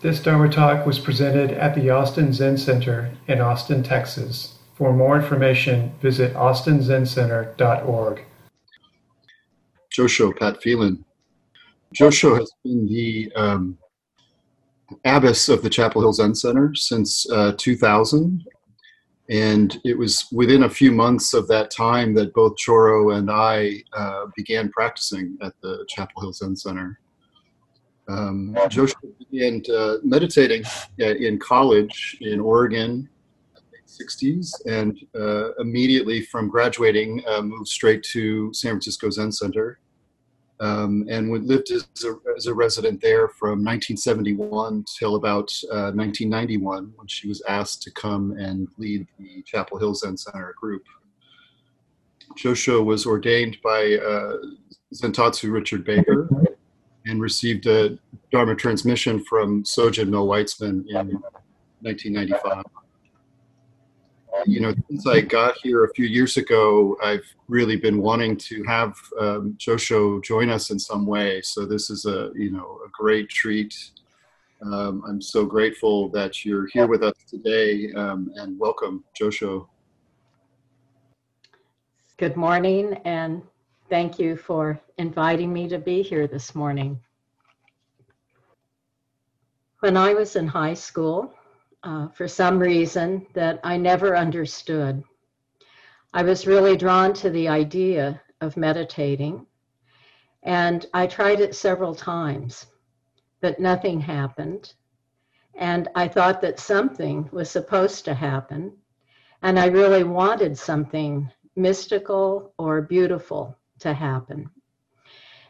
This Dharma talk was presented at the Austin Zen Center in Austin, Texas. For more information, visit austinzencenter.org. Josho Pat Phelan. Josho has been the um, abbess of the Chapel Hill Zen Center since uh, 2000. And it was within a few months of that time that both Choro and I uh, began practicing at the Chapel Hill Zen Center. Um, Josho began uh, meditating uh, in college in Oregon 60s and uh, immediately from graduating uh, moved straight to San Francisco Zen Center um, and lived as a, as a, resident there from 1971 till about uh, 1991 when she was asked to come and lead the Chapel Hill Zen Center group. Josho was ordained by uh, Zentatsu Richard Baker and received a Dharma transmission from Sojun Mel Weitzman in 1995 you know, since I got here a few years ago, I've really been wanting to have um, Josho join us in some way. So this is a, you know, a great treat. Um, I'm so grateful that you're here with us today um, and welcome, Josho. Good morning and thank you for inviting me to be here this morning. When I was in high school, uh, for some reason that I never understood. I was really drawn to the idea of meditating, and I tried it several times, but nothing happened. And I thought that something was supposed to happen, and I really wanted something mystical or beautiful to happen.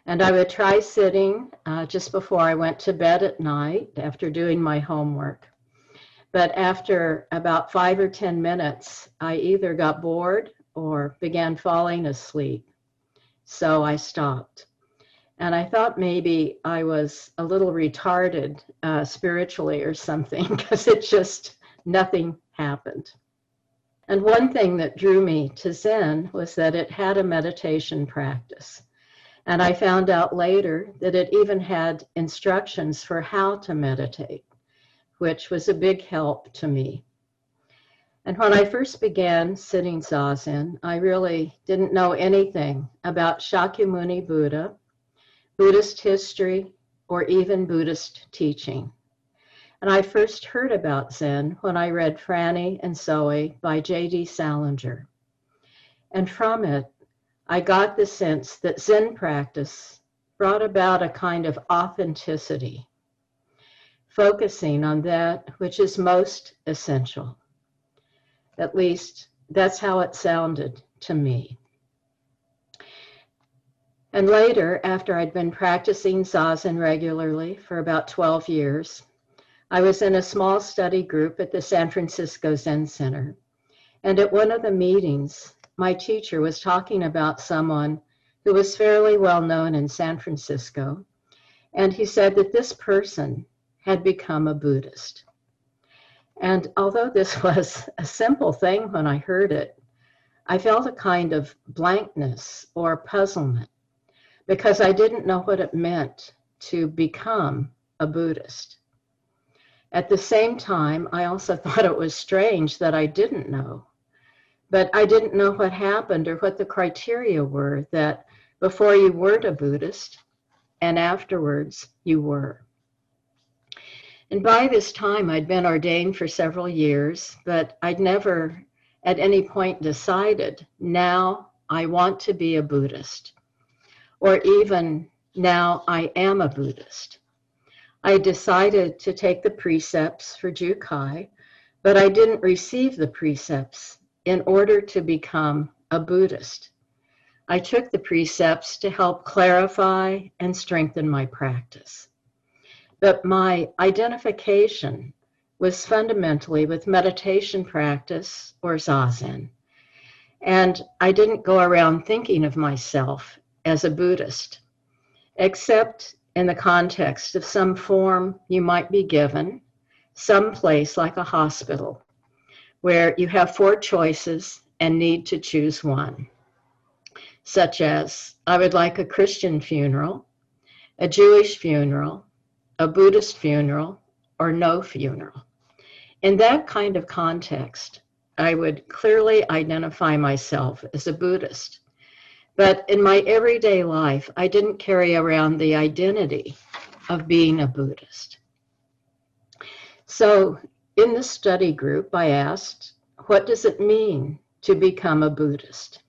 And I would try sitting uh, just before I went to bed at night after doing my homework. But after about five or 10 minutes, I either got bored or began falling asleep. So I stopped. And I thought maybe I was a little retarded uh, spiritually or something because it just, nothing happened. And one thing that drew me to Zen was that it had a meditation practice. And I found out later that it even had instructions for how to meditate which was a big help to me. And when I first began sitting zazen, I really didn't know anything about Shakyamuni Buddha, Buddhist history, or even Buddhist teaching. And I first heard about Zen when I read Franny and Zooey by J.D. Salinger. And from it, I got the sense that Zen practice brought about a kind of authenticity focusing on that which is most essential. At least that's how it sounded to me. And later, after I'd been practicing Zazen regularly for about 12 years, I was in a small study group at the San Francisco Zen Center. And at one of the meetings, my teacher was talking about someone who was fairly well known in San Francisco. And he said that this person had become a Buddhist. And although this was a simple thing when I heard it, I felt a kind of blankness or puzzlement because I didn't know what it meant to become a Buddhist. At the same time, I also thought it was strange that I didn't know. But I didn't know what happened or what the criteria were that before you weren't a Buddhist and afterwards you were. And by this time, I'd been ordained for several years, but I'd never at any point decided, now I want to be a Buddhist, or even now I am a Buddhist. I decided to take the precepts for Jukai, but I didn't receive the precepts in order to become a Buddhist. I took the precepts to help clarify and strengthen my practice. But my identification was fundamentally with meditation practice or zazen. And I didn't go around thinking of myself as a Buddhist, except in the context of some form you might be given, some place like a hospital, where you have four choices and need to choose one, such as I would like a Christian funeral, a Jewish funeral, a Buddhist funeral, or no funeral. In that kind of context, I would clearly identify myself as a Buddhist. But in my everyday life, I didn't carry around the identity of being a Buddhist. So in the study group, I asked, What does it mean to become a Buddhist?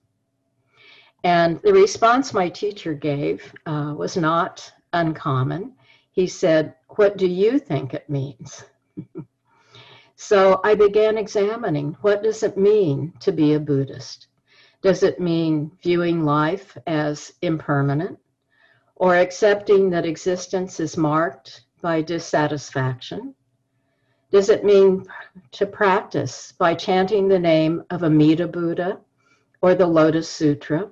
And the response my teacher gave uh, was not uncommon. He said, What do you think it means? so I began examining what does it mean to be a Buddhist? Does it mean viewing life as impermanent or accepting that existence is marked by dissatisfaction? Does it mean to practice by chanting the name of Amida Buddha or the Lotus Sutra?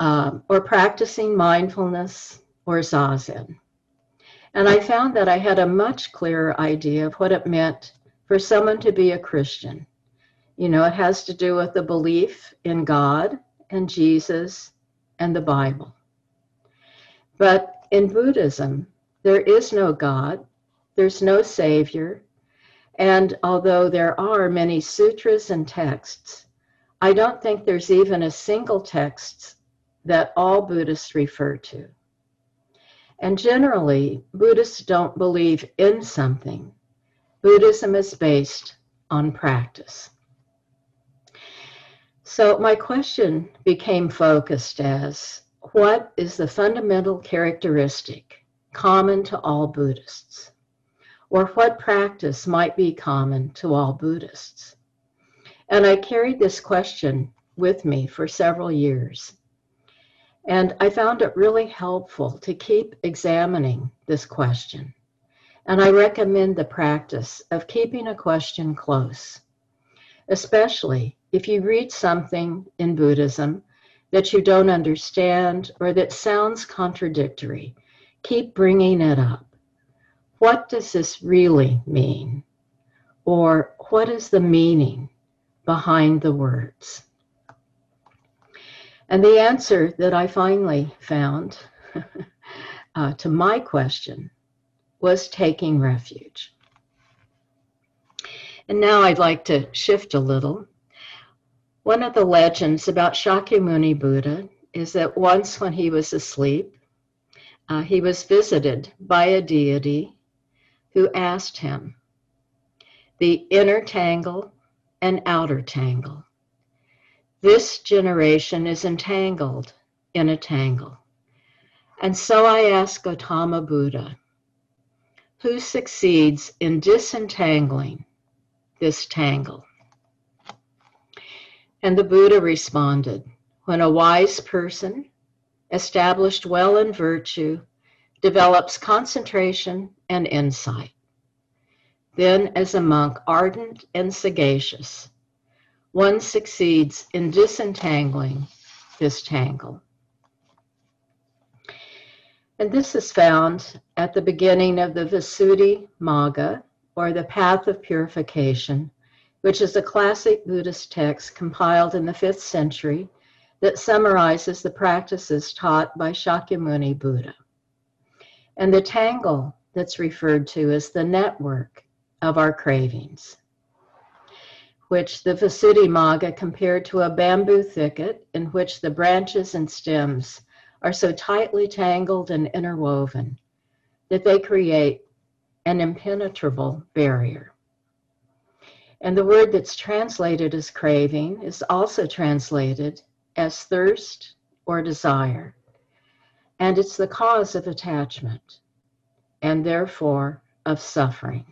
Um, or practicing mindfulness or Zazen? And I found that I had a much clearer idea of what it meant for someone to be a Christian. You know, it has to do with the belief in God and Jesus and the Bible. But in Buddhism, there is no God, there's no Savior, and although there are many sutras and texts, I don't think there's even a single text that all Buddhists refer to. And generally, Buddhists don't believe in something. Buddhism is based on practice. So my question became focused as what is the fundamental characteristic common to all Buddhists? Or what practice might be common to all Buddhists? And I carried this question with me for several years. And I found it really helpful to keep examining this question. And I recommend the practice of keeping a question close, especially if you read something in Buddhism that you don't understand or that sounds contradictory. Keep bringing it up. What does this really mean? Or what is the meaning behind the words? And the answer that I finally found uh, to my question was taking refuge. And now I'd like to shift a little. One of the legends about Shakyamuni Buddha is that once when he was asleep, uh, he was visited by a deity who asked him, the inner tangle and outer tangle. This generation is entangled in a tangle. And so I ask Gautama Buddha, who succeeds in disentangling this tangle? And the Buddha responded, when a wise person, established well in virtue, develops concentration and insight. Then, as a monk ardent and sagacious, one succeeds in disentangling this tangle. And this is found at the beginning of the Visuddhi Magga, or the Path of Purification, which is a classic Buddhist text compiled in the 5th century that summarizes the practices taught by Shakyamuni Buddha. And the tangle that's referred to as the network of our cravings which the Visuddhimagga compared to a bamboo thicket in which the branches and stems are so tightly tangled and interwoven that they create an impenetrable barrier. And the word that's translated as craving is also translated as thirst or desire. And it's the cause of attachment and therefore of suffering.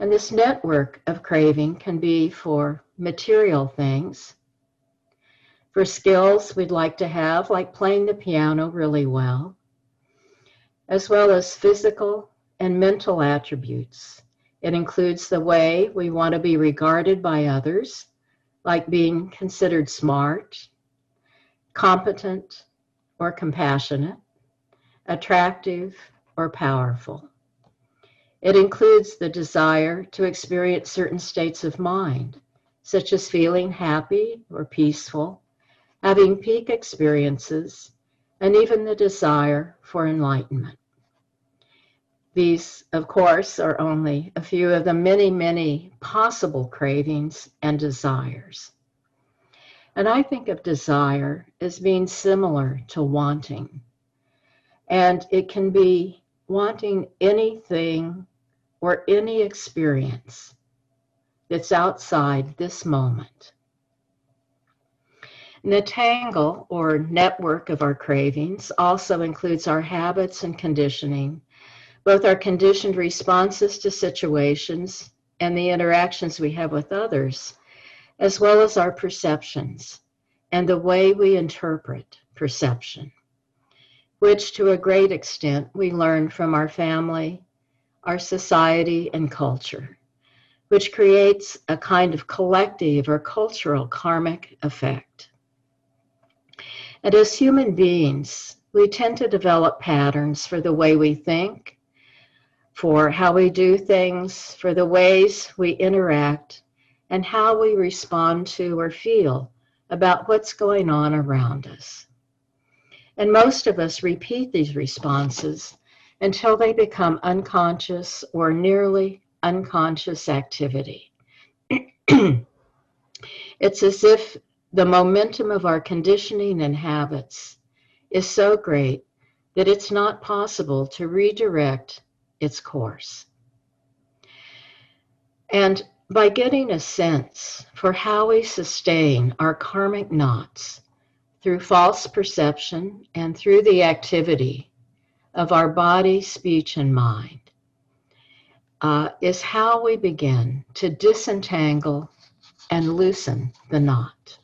And this network of craving can be for material things, for skills we'd like to have, like playing the piano really well, as well as physical and mental attributes. It includes the way we want to be regarded by others, like being considered smart, competent, or compassionate, attractive, or powerful. It includes the desire to experience certain states of mind, such as feeling happy or peaceful, having peak experiences, and even the desire for enlightenment. These, of course, are only a few of the many, many possible cravings and desires. And I think of desire as being similar to wanting. And it can be wanting anything or any experience that's outside this moment. And the tangle or network of our cravings also includes our habits and conditioning both our conditioned responses to situations and the interactions we have with others, as well as our perceptions and the way we interpret perception, which to a great extent we learn from our family, our society, and culture, which creates a kind of collective or cultural karmic effect. And as human beings, we tend to develop patterns for the way we think, for how we do things, for the ways we interact, and how we respond to or feel about what's going on around us. And most of us repeat these responses until they become unconscious or nearly unconscious activity. it's as if the momentum of our conditioning and habits is so great that it's not possible to redirect its course. And by getting a sense for how we sustain our karmic knots through false perception and through the activity of our body, speech, and mind, uh, is how we begin to disentangle and loosen the knot.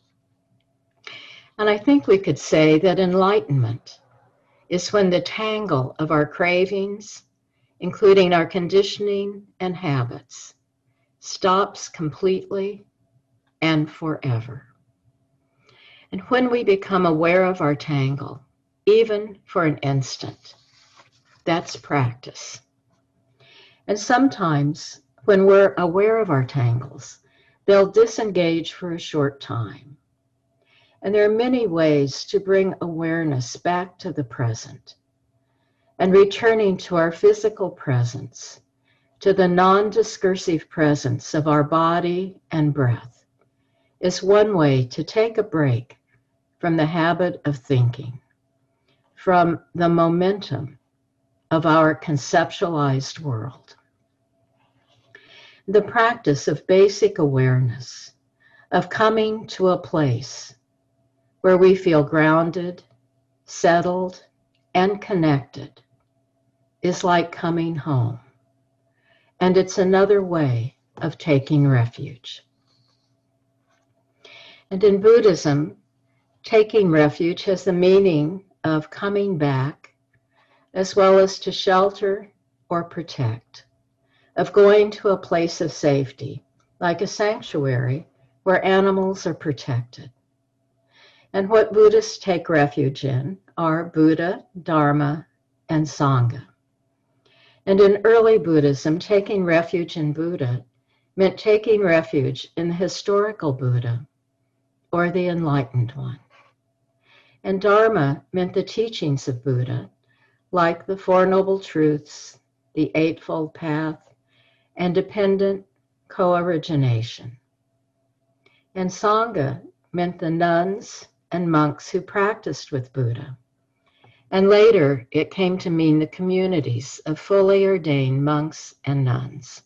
And I think we could say that enlightenment is when the tangle of our cravings, including our conditioning and habits, stops completely and forever. And when we become aware of our tangle, even for an instant, that's practice. And sometimes when we're aware of our tangles, they'll disengage for a short time. And there are many ways to bring awareness back to the present and returning to our physical presence, to the non discursive presence of our body and breath, is one way to take a break from the habit of thinking, from the momentum of our conceptualized world. The practice of basic awareness, of coming to a place where we feel grounded, settled, and connected is like coming home. And it's another way of taking refuge. And in Buddhism, taking refuge has the meaning of coming back, as well as to shelter or protect, of going to a place of safety, like a sanctuary where animals are protected. And what Buddhists take refuge in are Buddha, Dharma, and Sangha. And in early Buddhism, taking refuge in Buddha meant taking refuge in the historical Buddha or the enlightened one. And Dharma meant the teachings of Buddha, like the Four Noble Truths, the Eightfold Path, and dependent co origination. And Sangha meant the nuns and monks who practiced with Buddha. And later, it came to mean the communities of fully ordained monks and nuns.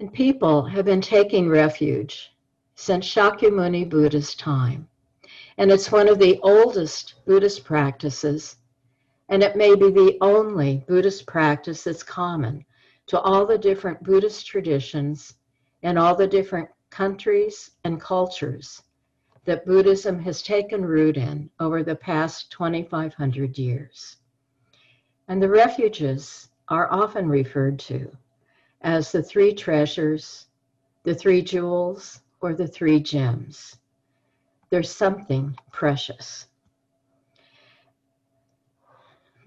And people have been taking refuge since Shakyamuni Buddha's time. And it's one of the oldest Buddhist practices, and it may be the only Buddhist practice that's common to all the different Buddhist traditions in all the different countries and cultures that Buddhism has taken root in over the past 2,500 years. And the refuges are often referred to as the three treasures, the three jewels, or the three gems. There's something precious.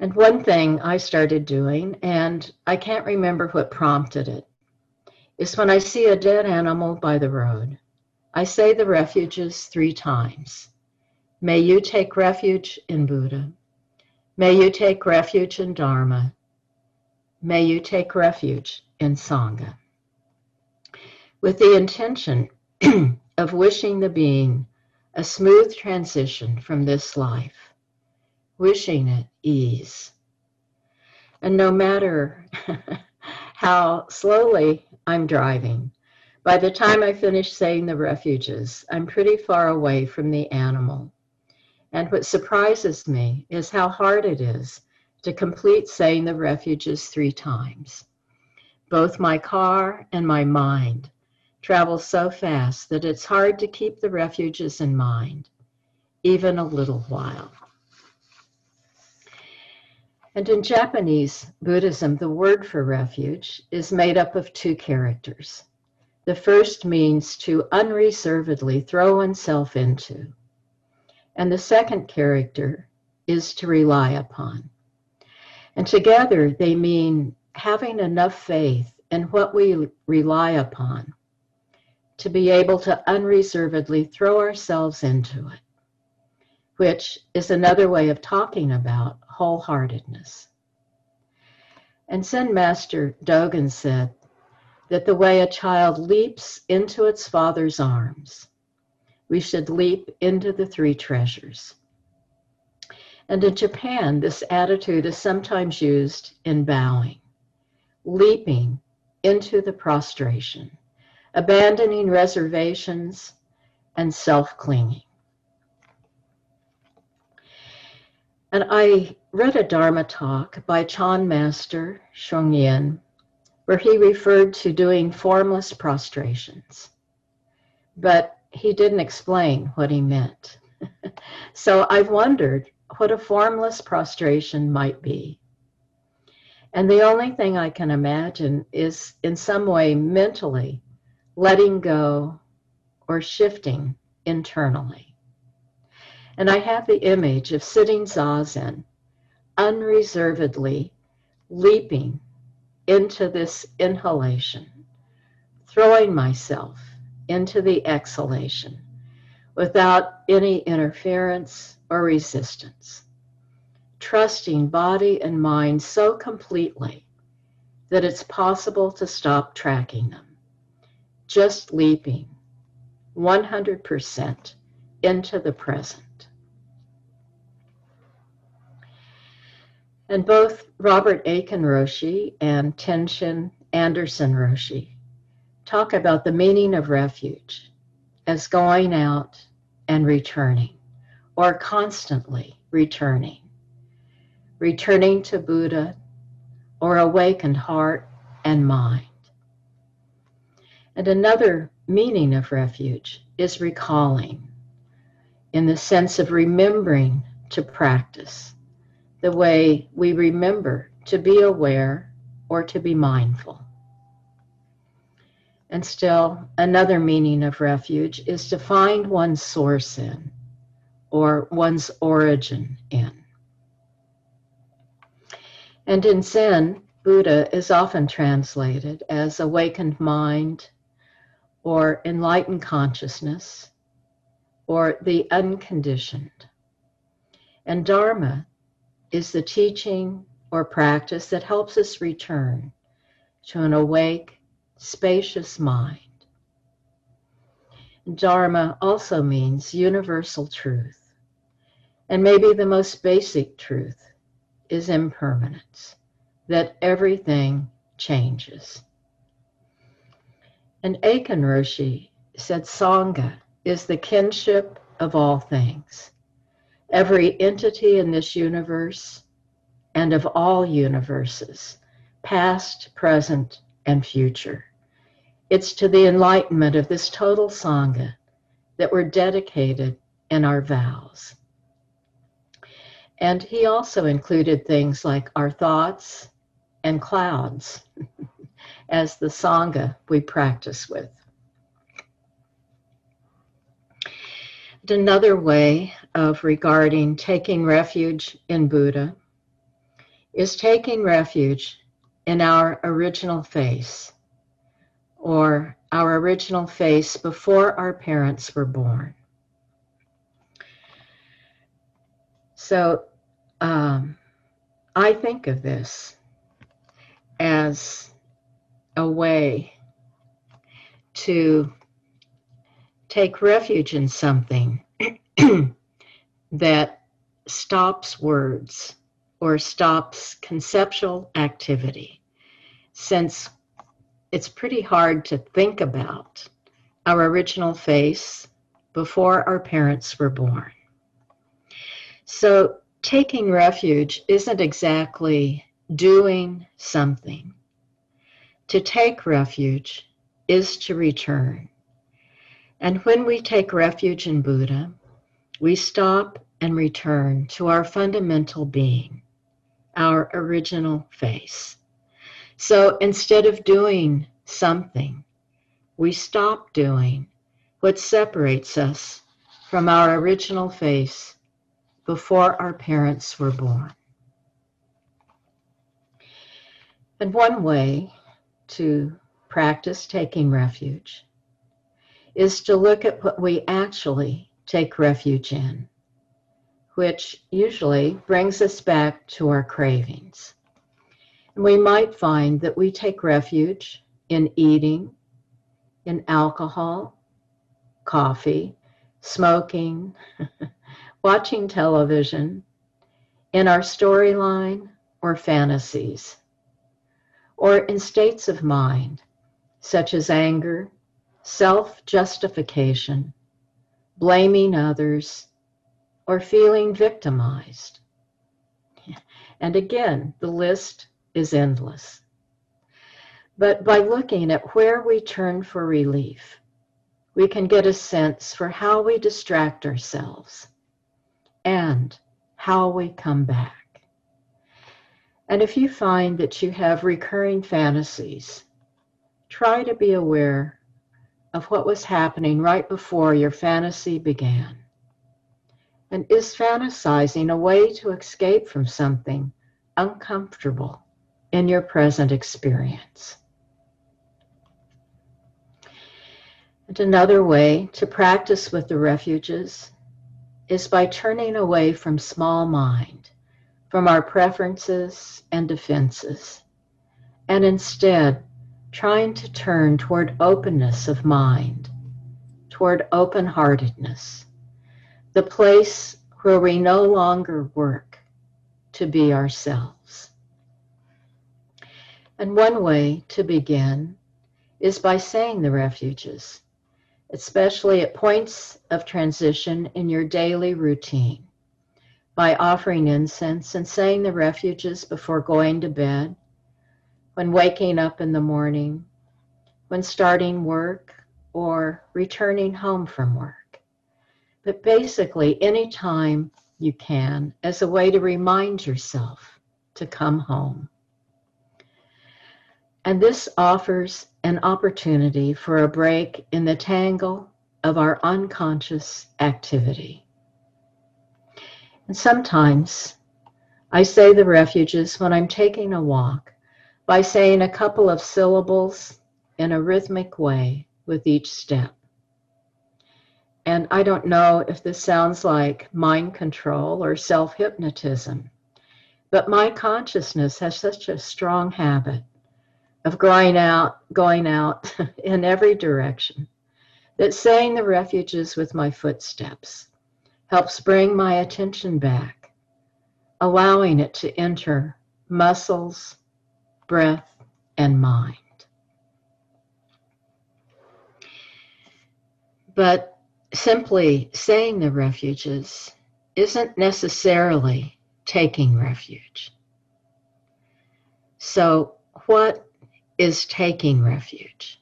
and one thing I started doing, and I can't remember what prompted it, is when I see a dead animal by the road, I say the refuges three times. May you take refuge in Buddha. May you take refuge in Dharma. May you take refuge in Sangha. With the intention of wishing the being a smooth transition from this life, wishing it ease. And no matter how slowly I'm driving, by the time I finish saying the refuges, I'm pretty far away from the animal. And what surprises me is how hard it is to complete saying the refuges three times. Both my car and my mind travel so fast that it's hard to keep the refuges in mind, even a little while. And in Japanese Buddhism, the word for refuge is made up of two characters. The first means to unreservedly throw oneself into, and the second character is to rely upon. And together they mean having enough faith in what we rely upon to be able to unreservedly throw ourselves into it, which is another way of talking about wholeheartedness. And Zen Master Dogen said that the way a child leaps into its father's arms, we should leap into the three treasures. And in Japan, this attitude is sometimes used in bowing, leaping into the prostration abandoning reservations, and self clinging. And I read a Dharma talk by Chan Master Sheng Yen, where he referred to doing formless prostrations, but he didn't explain what he meant. so I've wondered what a formless prostration might be. And the only thing I can imagine is in some way mentally letting go or shifting internally. And I have the image of sitting zazen, unreservedly leaping into this inhalation, throwing myself into the exhalation without any interference or resistance, trusting body and mind so completely that it's possible to stop tracking them just leaping 100% into the present. And both Robert Aitken Roshi and Tenshin Anderson Roshi talk about the meaning of refuge as going out and returning, or constantly returning, returning to Buddha or awakened heart and mind. And another meaning of refuge is recalling, in the sense of remembering to practice, the way we remember to be aware or to be mindful. And still, another meaning of refuge is to find one's source in or one's origin in. And in Zen, Buddha is often translated as awakened mind, or enlightened consciousness or the unconditioned. And Dharma is the teaching or practice that helps us return to an awake, spacious mind. Dharma also means universal truth. And maybe the most basic truth is impermanence, that everything changes. And Aitken Roshi said Sangha is the kinship of all things. Every entity in this universe and of all universes, past, present, and future. It's to the enlightenment of this total Sangha that we're dedicated in our vows. And he also included things like our thoughts and clouds. as the Sangha we practice with. Another way of regarding taking refuge in Buddha is taking refuge in our original face or our original face before our parents were born. So, um, I think of this as a way to take refuge in something that stops words or stops conceptual activity, since it's pretty hard to think about our original face before our parents were born. So, taking refuge isn't exactly doing something. To take refuge is to return. And when we take refuge in Buddha, we stop and return to our fundamental being, our original face. So instead of doing something, we stop doing what separates us from our original face before our parents were born. And one way to practice taking refuge is to look at what we actually take refuge in, which usually brings us back to our cravings. And we might find that we take refuge in eating, in alcohol, coffee, smoking, watching television, in our storyline or fantasies, or in states of mind such as anger, self justification, blaming others, or feeling victimized. And again, the list is endless. But by looking at where we turn for relief, we can get a sense for how we distract ourselves and how we come back. And if you find that you have recurring fantasies, try to be aware of what was happening right before your fantasy began. And is fantasizing a way to escape from something uncomfortable in your present experience? And another way to practice with the refuges is by turning away from small mind, from our preferences and defenses, and instead trying to turn toward openness of mind, toward open heartedness, the place where we no longer work to be ourselves. And one way to begin is by saying the refuges especially at points of transition in your daily routine, by offering incense and saying the refuges before going to bed, when waking up in the morning, when starting work, or returning home from work. But basically, anytime you can, as a way to remind yourself to come home. And this offers an opportunity for a break in the tangle of our unconscious activity. And sometimes I say the refuges when I'm taking a walk by saying a couple of syllables in a rhythmic way with each step. And I don't know if this sounds like mind control or self hypnotism, but my consciousness has such a strong habit of going out, going out in every direction, that saying the refuges with my footsteps helps bring my attention back, allowing it to enter muscles, breath, and mind. But simply saying the refuges isn't necessarily taking refuge. So, what is taking refuge.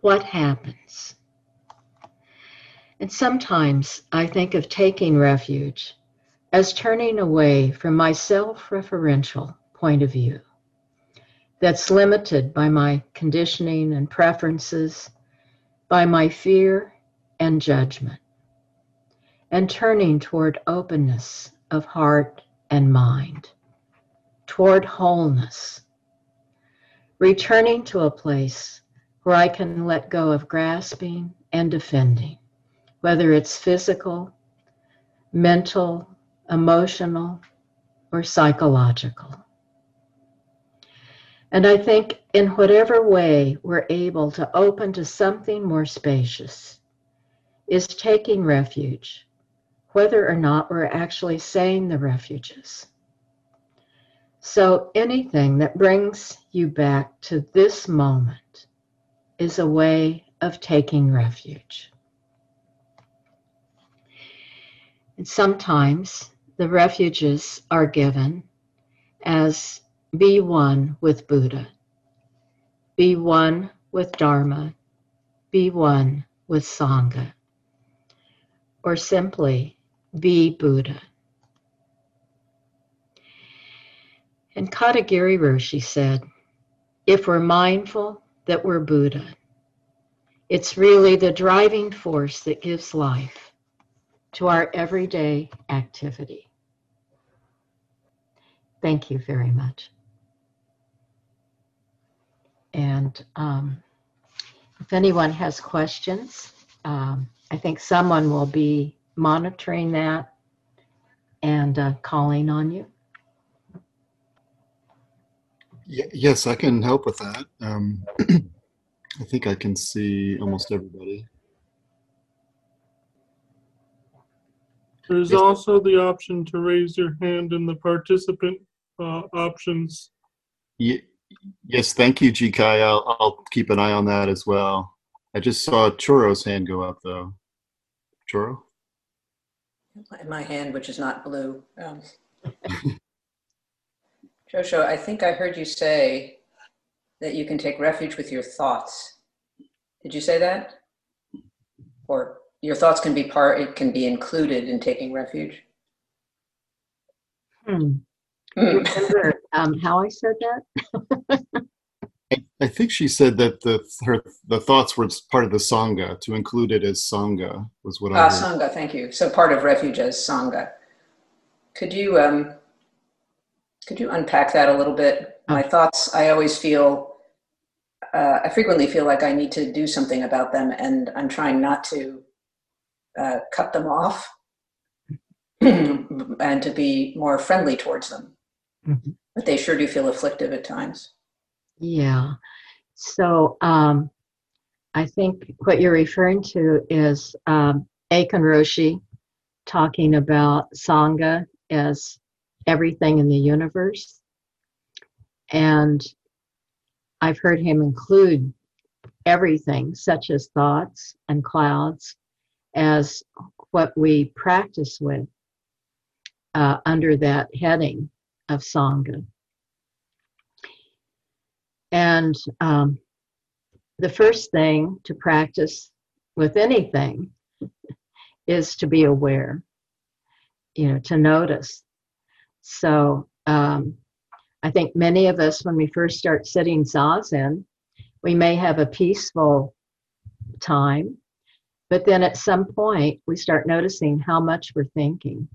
What happens? And sometimes I think of taking refuge as turning away from my self referential point of view that's limited by my conditioning and preferences, by my fear and judgment, and turning toward openness of heart and mind, toward wholeness returning to a place where I can let go of grasping and defending, whether it's physical, mental, emotional, or psychological. And I think in whatever way we're able to open to something more spacious is taking refuge, whether or not we're actually saying the refuges. So anything that brings you back to this moment is a way of taking refuge. And sometimes the refuges are given as be one with Buddha, be one with Dharma, be one with Sangha, or simply be Buddha. And Katagiri Roshi said, if we're mindful that we're Buddha, it's really the driving force that gives life to our everyday activity. Thank you very much. And um, if anyone has questions, um, I think someone will be monitoring that and uh, calling on you. yes, I can help with that. Um, I think I can see almost everybody. There's also the option to raise your hand in the participant uh, options. Ye- yes, thank you, Jikai. I'll, I'll keep an eye on that as well. I just saw Choro's hand go up, though. Choro? in my hand, which is not blue. Um, Josho, I think I heard you say that you can take refuge with your thoughts. Did you say that? Or your thoughts can be part, it can be included in taking refuge? Hmm. Hmm. Remember um, how I said that? I, I think she said that the her the thoughts were part of the sangha. To include it as sangha was what I Ah, heard. Sangha, thank you. So part of refuge as Sangha. Could you um, could you unpack that a little bit? My thoughts, I always feel, uh, I frequently feel like I need to do something about them, and I'm trying not to uh, cut them off and to be more friendly towards them. Mhm. But they sure do feel afflictive at times. Yeah. So um, I think what you're referring to is um, Aitken Roshi talking about Sangha as everything in the universe. And I've heard him include everything, such as thoughts and clouds, as what we practice with uh, under that heading of Sangha. And um, the first thing to practice with anything is to be aware, you know, to notice. So um, I think many of us, when we first start sitting zazen, we may have a peaceful time, but then at some point we start noticing how much we're thinking.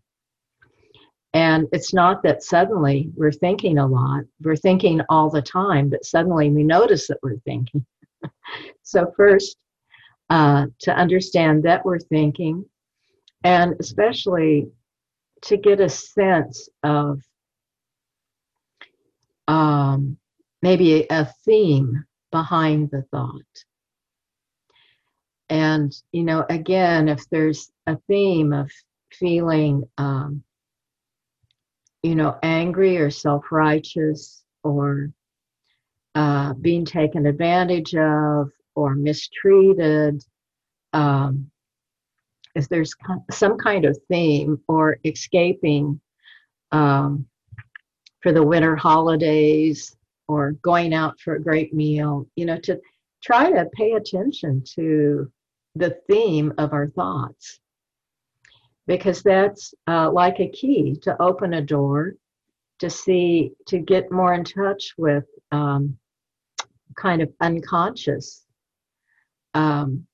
And it's not that suddenly we're thinking a lot, we're thinking all the time, but suddenly we notice that we're thinking. so, first, uh, to understand that we're thinking, and especially to get a sense of um, maybe a theme behind the thought. And, you know, again, if there's a theme of feeling, um, you know, angry or self righteous or uh, being taken advantage of or mistreated, um, if there's some kind of theme or escaping um, for the winter holidays or going out for a great meal, you know, to try to pay attention to the theme of our thoughts because that's uh, like a key to open a door to see to get more in touch with um, kind of unconscious um,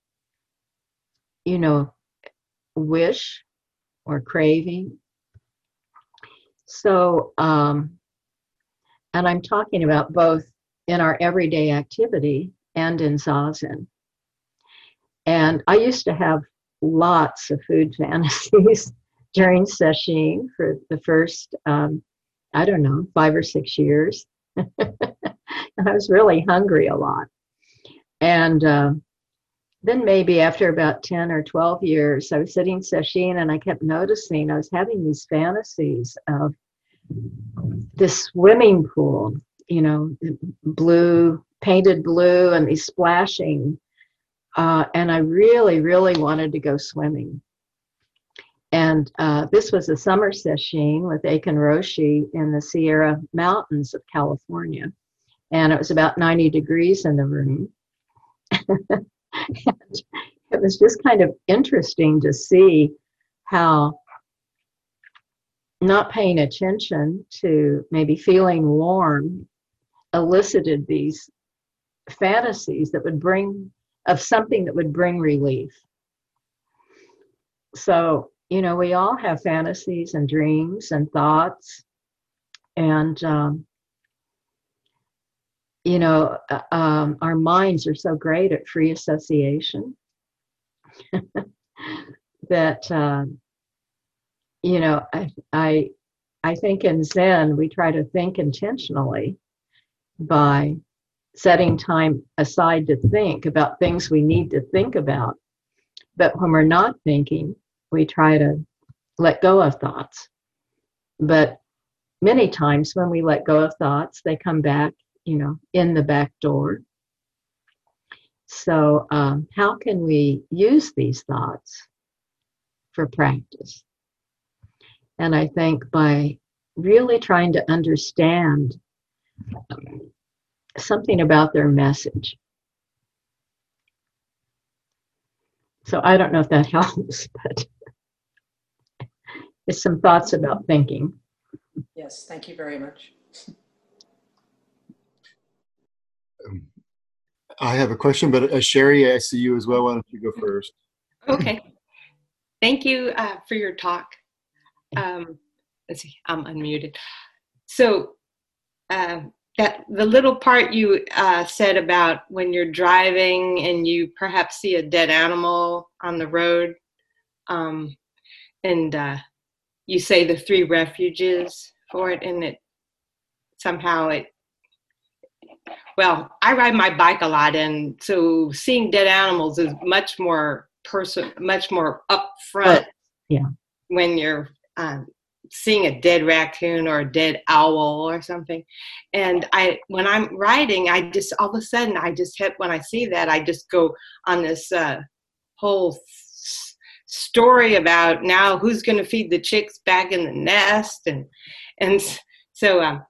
you know wish or craving. So um, and i'm talking about both in our everyday activity and in zazen. And i used to have lots of food fantasies during sesshin for the first um, I don't know, five or six years. I was really hungry a lot. And uh, then maybe after about 10 or 12 years, I was sitting sesshin and I kept noticing I was having these fantasies of this swimming pool, you know, blue, painted blue, and these splashing. Uh, and I really, really wanted to go swimming. And uh, this was a summer session with Aitken Roshi in the Sierra Mountains of California. And it was about 90 degrees in the room. it was just kind of interesting to see how not paying attention to maybe feeling warm elicited these fantasies that would bring of something that would bring relief. So, you know, we all have fantasies and dreams and thoughts. And, um, you know, uh, um, our minds are so great at free association that, uh, you know, I, I, I think in Zen, we try to think intentionally by setting time aside to think about things we need to think about. But when we're not thinking, we try to let go of thoughts. But many times when we let go of thoughts, they come back, you know, in the back door. So, um, how can we use these thoughts for practice? And I think by really trying to understand something about their message. So I don't know if that helps, but it's some thoughts about thinking. Yes, thank you very much. Um, I have a question, but uh, Sherry, I see you as well. Why don't you go first? Okay. Thank you uh, for your talk. Um, let's see, I'm unmuted. So, uh, that the little part you uh, said about when you're driving and you perhaps see a dead animal on the road, um, and uh, you say the three refuges for it, and it somehow it. Well, I ride my bike a lot, and so seeing dead animals is much more person, much more upfront. Yeah. When you're um, seeing a dead raccoon or a dead owl or something. And i when i'm writing i just all of a sudden i just hit when i see that i just go on this uh, whole story about now who's going to feed the chicks back in the nest and and so um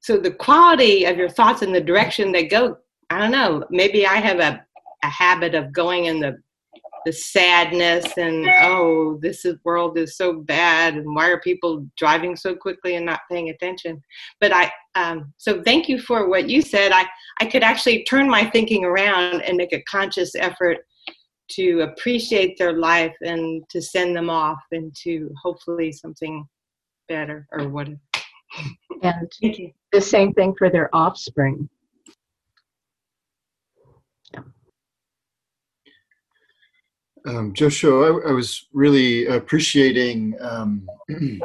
so the quality of your thoughts and the direction they go i don't know maybe i have a a habit of going in the the sadness and oh this is, world is so bad and why are people driving so quickly and not paying attention? But i um, so thank you for what you said. I i could actually turn my thinking around and make a conscious effort to appreciate their life and to send them off into hopefully something better or whatever and the same thing for their offspring Um, Josho, I, I, was really appreciating um,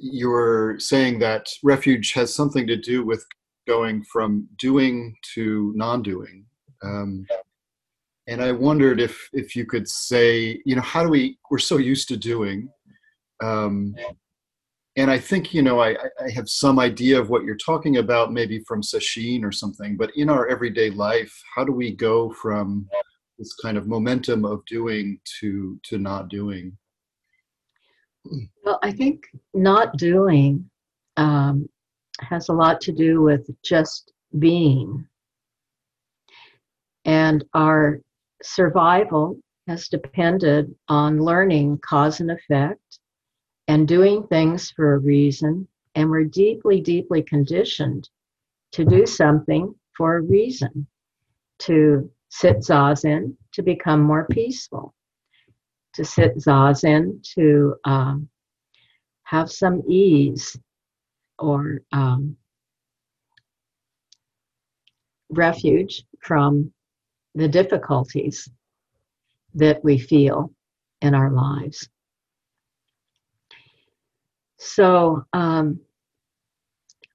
your saying that refuge has something to do with going from doing to non-doing. Um, and I wondered if if you could say, you know, how do we? We're so used to doing, um, and I think you know I, I have some idea of what you're talking about, maybe from sesshin or something. But in our everyday life, how do we go from this kind of momentum of doing to to not doing? Well i think not doing um, has a lot to do with just being. And our survival has depended on learning cause and effect and doing things for a reason. And we're deeply deeply conditioned to do something for a reason to sit zazen to become more peaceful, to sit zazen to um, have some ease or um, refuge from the difficulties that we feel in our lives. So, um,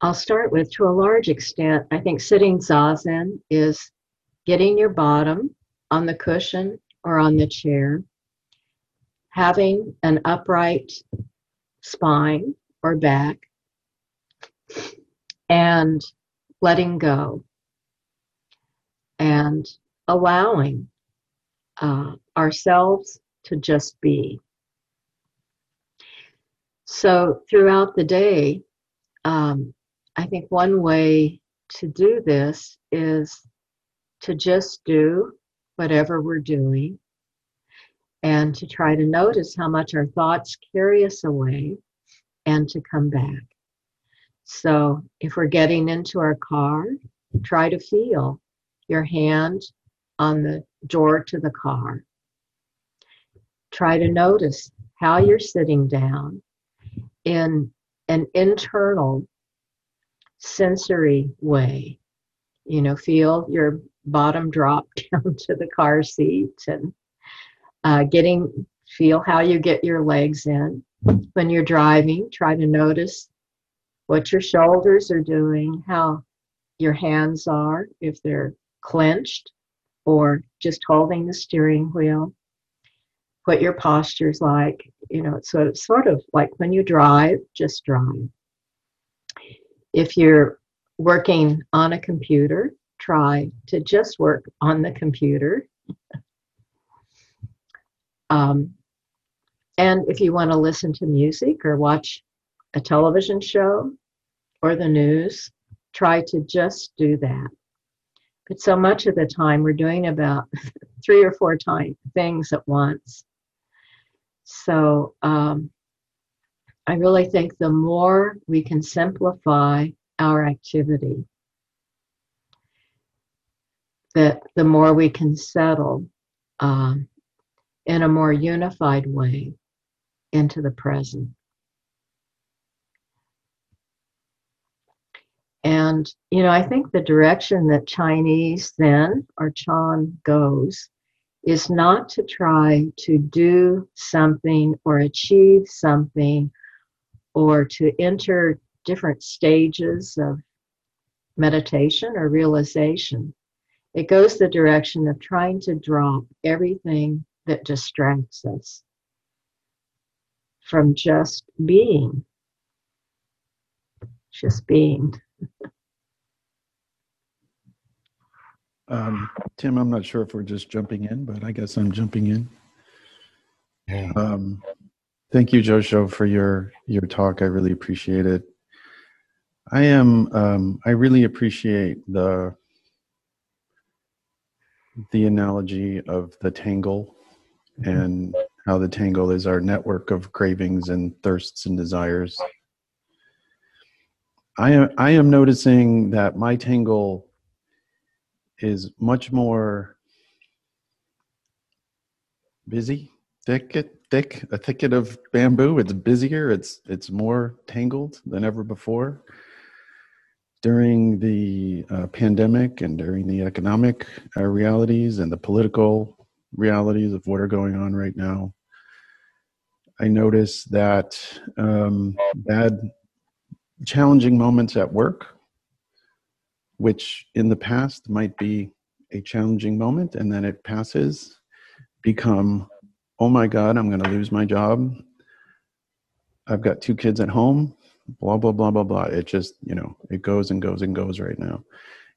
I'll start with to a large extent, I think sitting zazen is getting your bottom on the cushion or on the chair, having an upright spine or back, and letting go and allowing uh, ourselves to just be. So, throughout the day, um, I think one way to do this is to just do whatever we're doing and to try to notice how much our thoughts carry us away and to come back. So, if we're getting into our car, try to feel your hand on the door to the car. Try to notice how you're sitting down in an internal sensory way. You know, feel your bottom drop down to the car seat and uh, getting, feel how you get your legs in. When you're driving, try to notice what your shoulders are doing, how your hands are, if they're clenched or just holding the steering wheel, what your posture's like. You know, so it's sort of like when you drive, just drive. If you're working on a computer, try to just work on the computer. um, and if you want to listen to music or watch a television show or the news, try to just do that. But so much of the time, we're doing about three or four time, things at once. So um, I really think the more we can simplify our activity, that the more we can settle um, in a more unified way into the present. And, you know, I think the direction that Chinese Zen or Chan goes is not to try to do something or achieve something or to enter different stages of meditation or realization. It goes the direction of trying to drop everything that distracts us from just being. Just being. Um, Tim, I'm not sure if we're just jumping in, but I guess I'm jumping in. Yeah. Um, thank you, Josho, for your your talk. I really appreciate it. I am. Um, I really appreciate the the analogy of the tangle mm-hmm. and how the tangle is our network of cravings and thirsts and desires. I am I am noticing that my tangle is much more busy, thicket, thick, a thicket of bamboo. It's busier. It's it's more tangled than ever before. During the uh, pandemic and during the economic uh, realities and the political realities of what are going on right now, I notice that um, bad challenging moments at work, which in the past might be a challenging moment and then it passes, become, oh my God, I'm going to lose my job. I've got two kids at home, blah, blah, blah, blah, blah. It just, you know, it goes and goes and goes right now.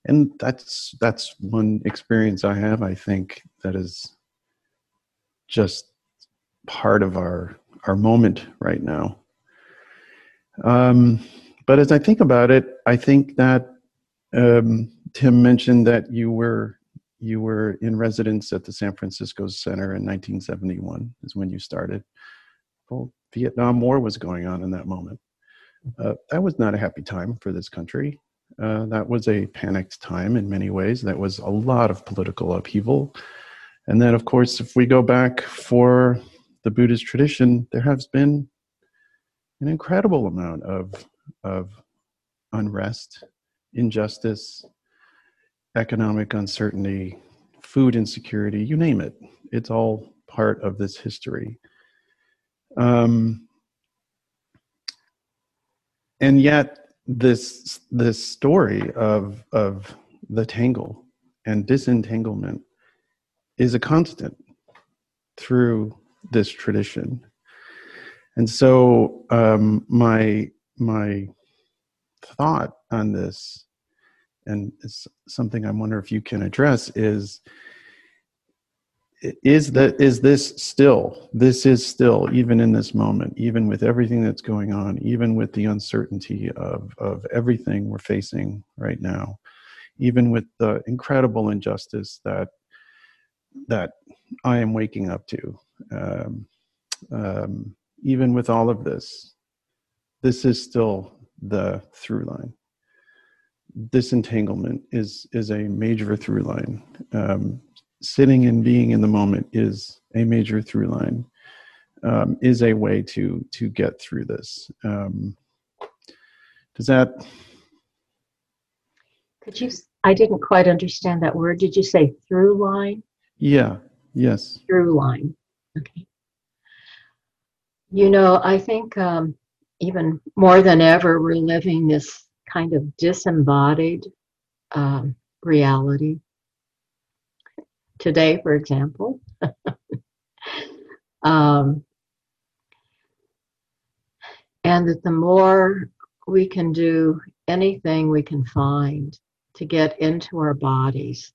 And that's that's one experience I have. I think that is just part of our our moment right now. Um, but as I think about it, I think that um, Tim mentioned that you were you were in residence at the San Francisco Center in 1971 is when you started. Well, Vietnam War was going on in that moment. Uh, that was not a happy time for this country. Uh, that was a panicked time in many ways. That was a lot of political upheaval. And then, of course, if we go back for the Buddhist tradition, there has been an incredible amount of of unrest, injustice, economic uncertainty, food insecurity, you name it. It's all part of this history. Um, and yet, this this story of of the tangle and disentanglement is a constant through this tradition. And so um, my my thought on this and it's something i wonder if you can address is is that is this still this is still even in this moment even with everything that's going on even with the uncertainty of of everything we're facing right now even with the incredible injustice that that i am waking up to um, um, even with all of this this is still the through line. Disentanglement is is a major through line. Um, sitting and being in the moment is a major through line um, is a way to to get through this um, does that Could you, I didn't quite understand that word. Did you say through line? yeah yes Through line. Okay. You know, I think um, even more than ever, we're living this kind of disembodied um, reality. Today, for example, um, and that the more we can do anything we can find to get into our bodies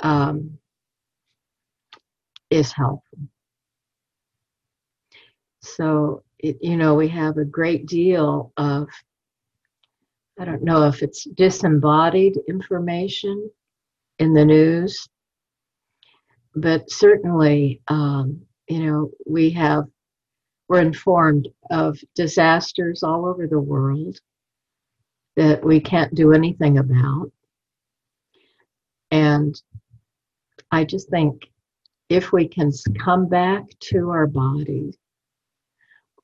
um, is helpful. So, it, you know, we have a great deal of, I don't know if it's disembodied information in the news, but certainly, um, you know, we have, we're informed of disasters all over the world that we can't do anything about. And I just think if we can come back to our bodies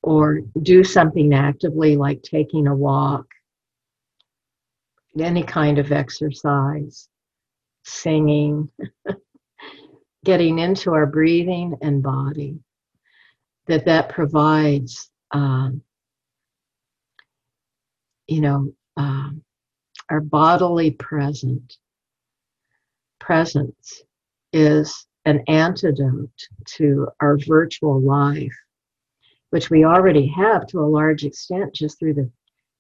or do something actively like taking a walk, any kind of exercise, singing, getting into our breathing and body, that that provides, um, you know, um, our bodily present presence is an antidote to our virtual life, which we already have to a large extent just through the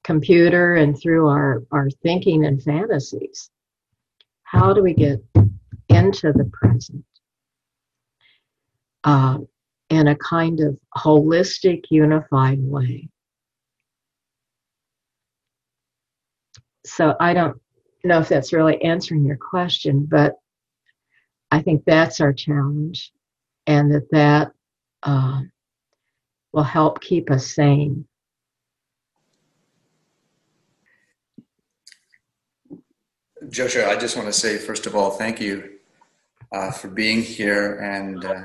computer and through our, our thinking and fantasies. How do we get into the present uh, in a kind of holistic, unified way? So I don't know if that's really answering your question, but I think that's our challenge, and that that uh, will help keep us sane. Josho, I just want to say, first of all, thank you uh, for being here. And uh,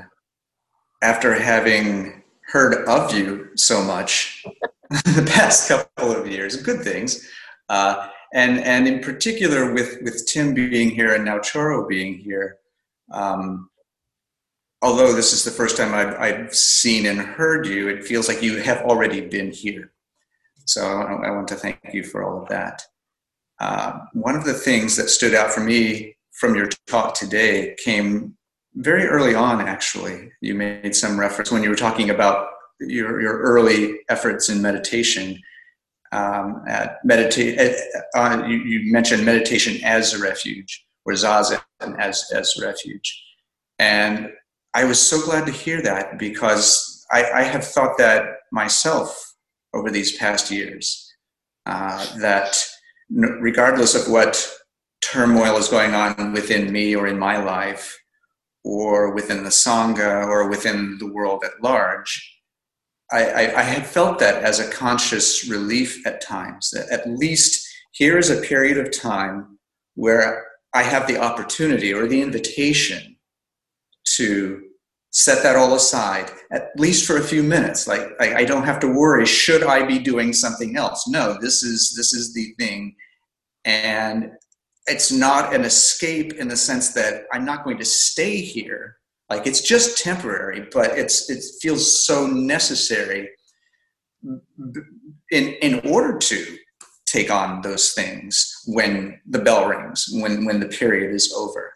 after having heard of you so much the past couple of years, good things, uh, and, and in particular with, with Tim being here and now Choro being here, um, although this is the first time I've, I've seen and heard you, it feels like you have already been here. So I, I want to thank you for all of that. Uh, one of the things that stood out for me from your talk today came very early on, actually. You made some reference when you were talking about your, your early efforts in meditation. Um, at meditate, uh, you, you, mentioned meditation as a refuge, or zazen as, as refuge. And I was so glad to hear that because I, I have thought that myself over these past years. Uh, that regardless of what turmoil is going on within me or in my life, or within the Sangha or within the world at large, I, I, I had felt that as a conscious relief at times. That at least here is a period of time where I have the opportunity or the invitation to set that all aside, at least for a few minutes. Like I, I don't have to worry, should I be doing something else? No, this is this is the thing. And it's not an escape in the sense that I'm not going to stay here. Like it's just temporary, but it's it feels so necessary in in order to take on those things when the bell rings, when when the period is over.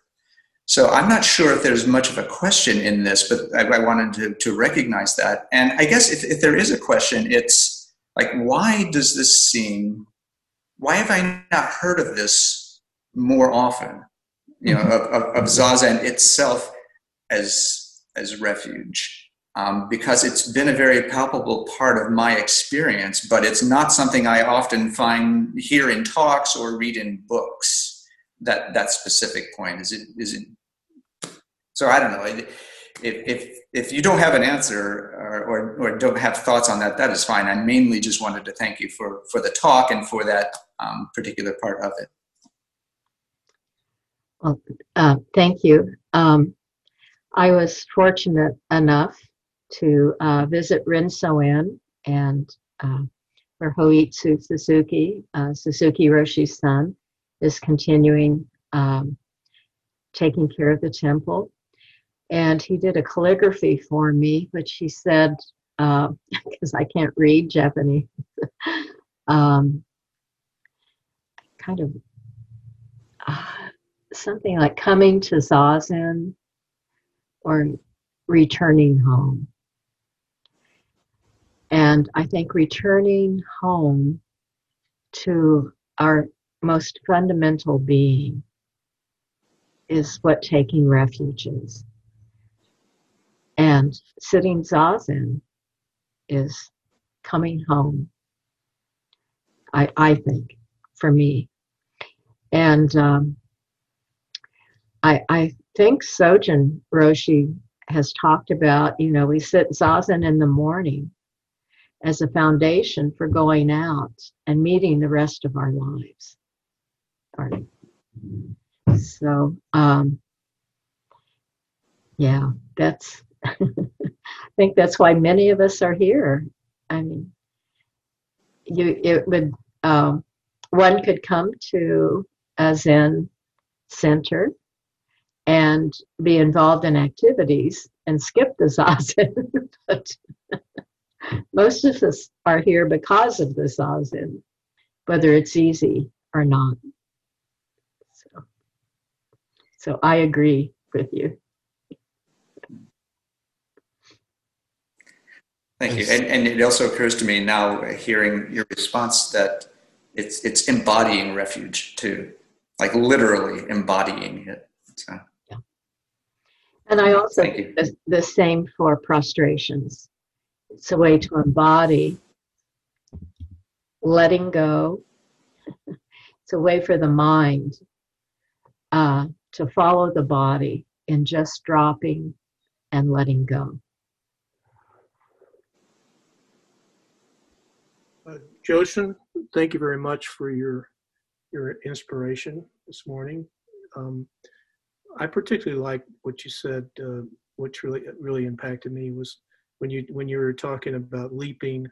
So I'm not sure if there's much of a question in this, but I, I wanted to, to recognize that. And I guess if, if there is a question, it's like, why does this seem, why have I not heard of this more often? You know, of, of, of Zazen itself as, as refuge. Um, because it's been a very palpable part of my experience, but it's not something I often find here in talks or read in books. That that specific point is it is it. So I don't know if if if you don't have an answer or, or, or don't have thoughts on that, that is fine. I mainly just wanted to thank you for for the talk and for that um, particular part of it. Well, uh, thank you. Um, I was fortunate enough to uh, visit Rinso-in and uh, where Hoitsu Suzuki, uh, Suzuki Roshi's son, is continuing um, taking care of the temple. And he did a calligraphy for me, which he said, because uh, I can't read Japanese, um, kind of uh, something like coming to Zazen or returning home. And I think returning home to our most fundamental being is what taking refuge is. And sitting zazen is coming home, I, I think, for me. And um, I, I think Sojun Roshi has talked about, you know, we sit zazen in the morning as a foundation for going out and meeting the rest of our lives. So, um, yeah, that's, I think that's why many of us are here. I mean, you, it would, um, one could come to a in center and be involved in activities and skip the zazen. but most of us are here because of the zazen, whether it's easy or not. So, so I agree with you. Thank you. And, and it also occurs to me now, hearing your response, that it's it's embodying refuge too, like literally embodying it. So. Yeah. And I also think the, the same for prostrations. It's a way to embody letting go. It's a way for the mind uh, to follow the body in just dropping and letting go. Uh, Joshin, thank you very much for your your inspiration this morning. Um, I particularly like what you said. Uh, which really really impacted me was when you when you were talking about leaping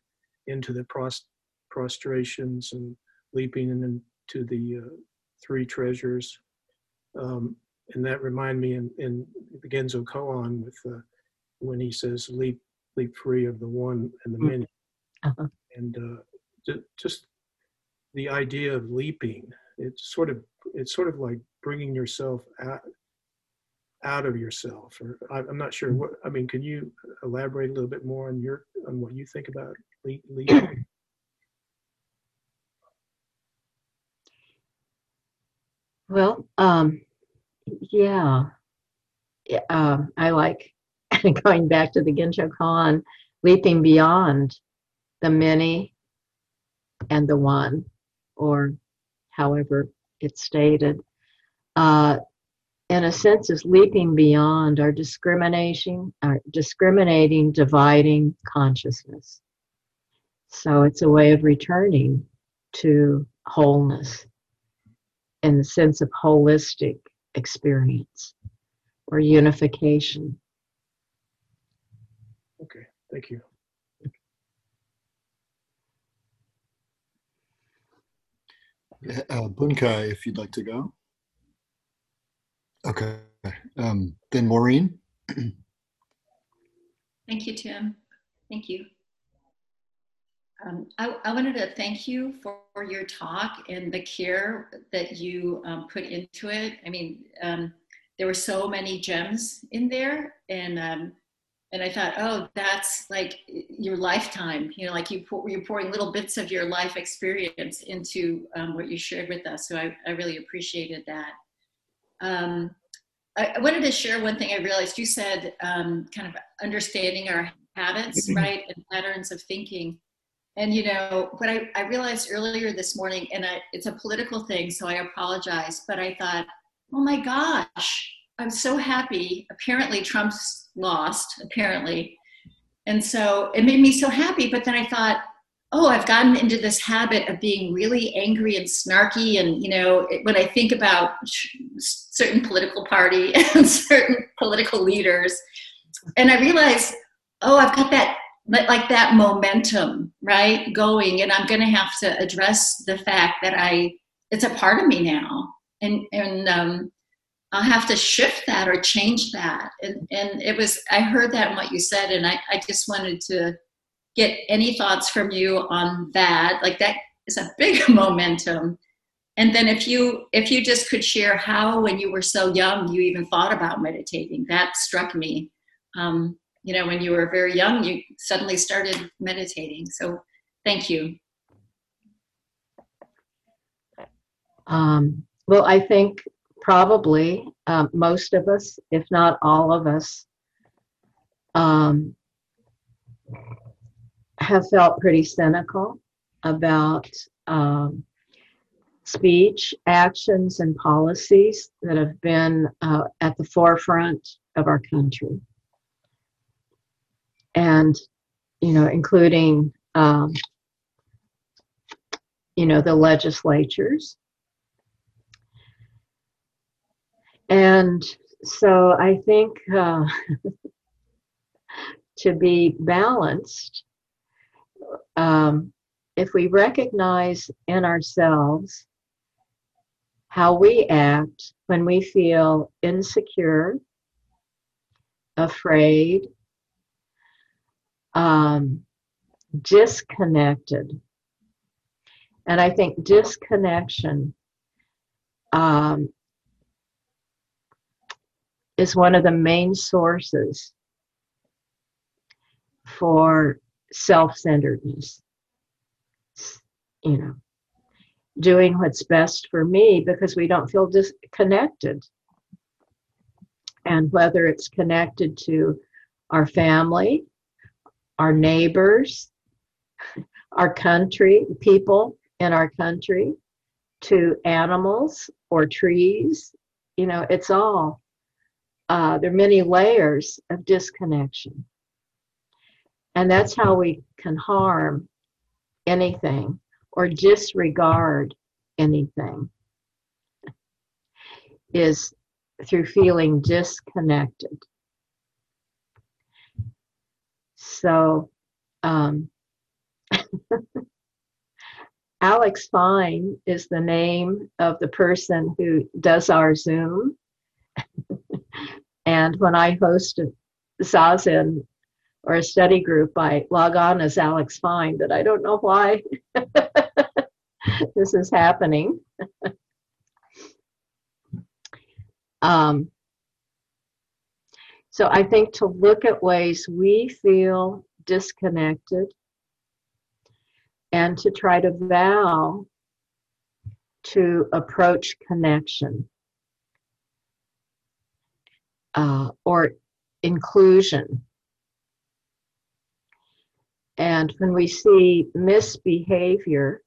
into the prost, prostrations and leaping into the uh, three treasures, um, and that reminded me in, in the Genjo Koan with uh, when he says leap leap free of the one and the mm. many, uh-huh. and uh, just the idea of leaping. It's sort of it's sort of like bringing yourself out out of yourself or i'm not sure what i mean can you elaborate a little bit more on your on what you think about leaping? well um yeah uh, i like going back to the Genjo Koan leaping beyond the many and the one or however it's stated uh, in a sense, is leaping beyond our discriminating, our discriminating, dividing consciousness. So it's a way of returning to wholeness in the sense of holistic experience or unification. Okay, thank you. Uh, Bunkai, if you'd like to go. Okay. Um, then Maureen. Thank you, Tim. Thank you. Um, I, I, wanted to thank you for, for, your talk and the care that you um, put into it. I mean, um, there were so many gems in there, and um, and I thought, oh, that's like your lifetime. You know, like you pour, you're pouring little bits of your life experience into um, what you shared with us. So I, I really appreciated that. Um, I, I, wanted to share one thing I realized. You said kind of understanding our habits, mm-hmm. right, and patterns of thinking. And you know, what I, I realized earlier this morning, and I, it's a political thing, so I apologize, but I thought, oh my gosh, I'm so happy. Apparently, Trump's lost, apparently. And so it made me so happy. But then I thought, oh, I've gotten into this habit of being really angry and snarky. And, you know, when I think about certain political party and certain political leaders, and I realized, oh, I've got that like that momentum right going and i'm going to have to address the fact that i it's a part of me now and and um, i'll have to shift that or change that. And and it was i heard that in what you said and i i just wanted to get any thoughts from you on that. Like that is a big momentum. And then if you if you just could share how when you were so young you even thought about meditating. That struck me. Um, you know, when you were very young, you suddenly started meditating. So thank you. Um, well, I think probably um, most of us, if not all of us, um, have felt pretty cynical about um, speech, actions, and policies that have been uh, at the forefront of our country and you know, including um, you know the legislatures. And so I think uh, to be balanced, um, if we recognize in ourselves how we act when we feel insecure, afraid, um, disconnected. And I think disconnection um, is one of the main sources for self centeredness. You know, doing what's best for me because we don't feel disconnected. And whether it's connected to our family, our neighbors, our country, people in our country, to animals or trees. You know, it's all, uh, there are many layers of disconnection. And that's how we can harm anything or disregard anything is through feeling disconnected. So, um, Alex Fine is the name of the person who does our Zoom. And when I host a Zazen or a study group, I log on as Alex Fine, but I don't know why this is happening. um, so I think to look at ways we feel disconnected and to try to vow to approach connection uh, or inclusion. And when we see misbehavior,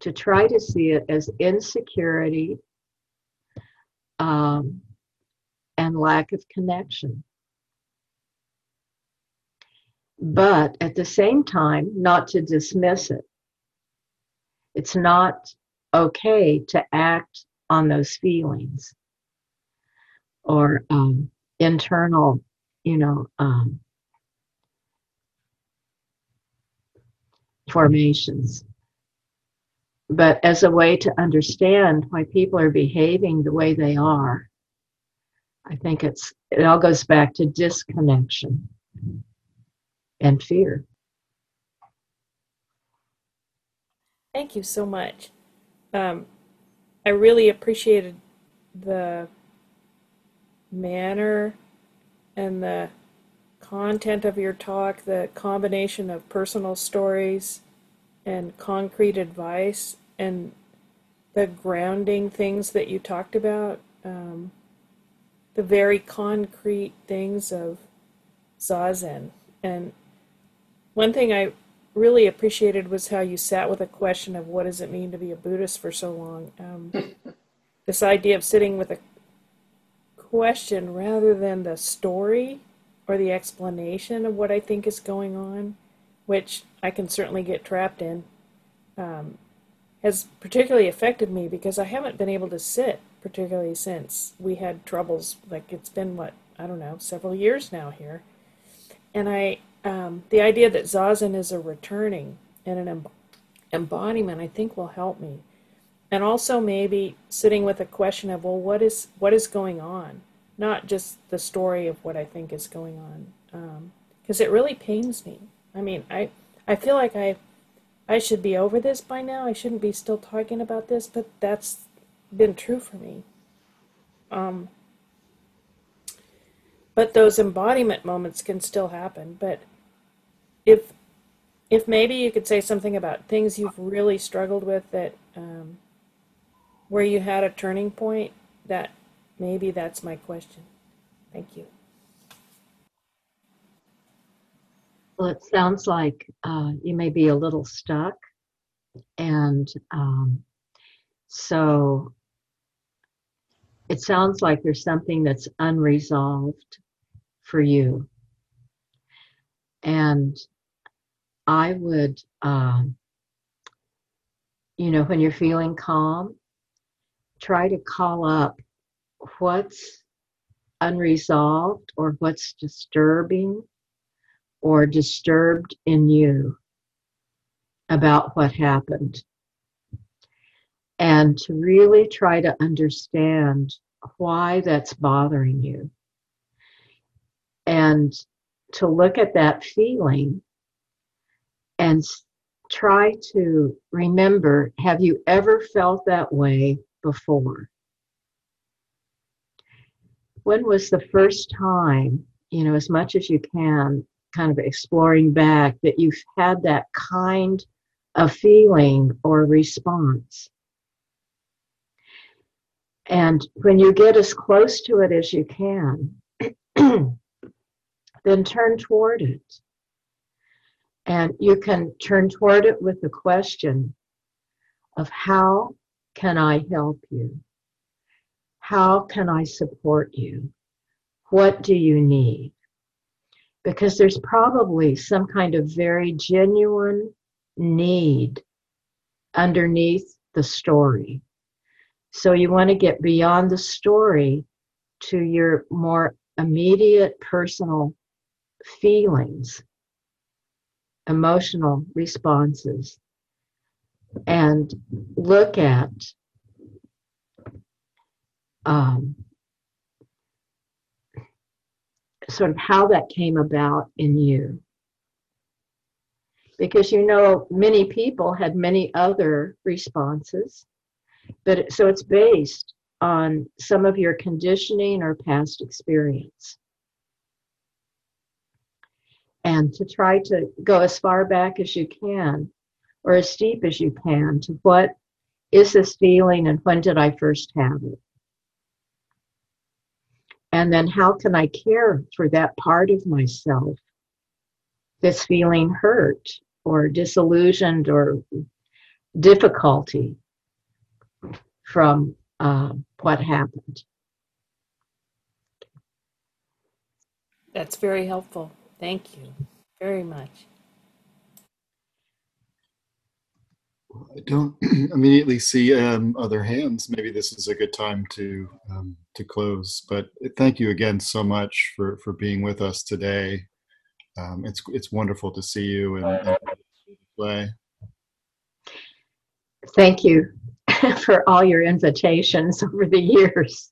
to try to see it as insecurity, um, and lack of connection. But at the same time, not to dismiss it. It's not okay to act on those feelings or um, internal, you know, um, formations. But as a way to understand why people are behaving the way they are I think it's it all goes back to disconnection and fear. Thank you so much. Um, I really appreciated the manner and the content of your talk, the combination of personal stories and concrete advice, and the grounding things that you talked about, um, the very concrete things of Zazen. And one thing I really appreciated was how you sat with a question of what does it mean to be a Buddhist for so long. Um, this idea of sitting with a question rather than the story or the explanation of what I think is going on, which I can certainly get trapped in, um, has particularly affected me because I haven't been able to sit, particularly since we had troubles. Like it's been, what, I don't know, several years now here. And I, um, the idea that Zazen is a returning and an embodiment, I think will help me. And also maybe sitting with a question of, well, what is what is going on? Not just the story of what I think is going on, because um, it really pains me. I mean, I I feel like I I should be over this by now. I shouldn't be still talking about this, but that's been true for me. Um, but those embodiment moments can still happen. But if if maybe you could say something about things you've really struggled with that um, where you had a turning point, that maybe that's my question. Thank you. Well, it sounds like uh, you may be a little stuck. And um, so it sounds like there's something that's unresolved for you. And I would, um, you know, when you're feeling calm, try to call up what's unresolved or what's disturbing or disturbed in you about what happened. And to really try to understand why that's bothering you. And to look at that feeling and try to remember have you ever felt that way before? When was the first time, you know, as much as you can, kind of exploring back, that you've had that kind of feeling or response? And when you get as close to it as you can, then turn toward it. And you can turn toward it with the question of how can I help you? How can I support you? What do you need? Because there's probably some kind of very genuine need underneath the story. So you want to get beyond the story to your more immediate personal feelings, emotional responses and look at um, sort of how that came about in you. Because you know, many people had many other responses, but so it's based on some of your conditioning or past experience. And to try to go as far back as you can or as deep as you can to what is this feeling and when did I first have it? And then how can I care for that part of myself that's feeling hurt or disillusioned or difficulty from uh, what happened? That's very helpful. Thank you very much. I don't immediately see um, other hands. Maybe this is a good time to um, to close. But thank you again so much for for being with us today. Um, it's it's wonderful to see you and, and play. Thank you for all your invitations over the years.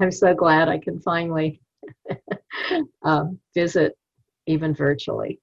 I'm so glad I can finally um, visit even virtually.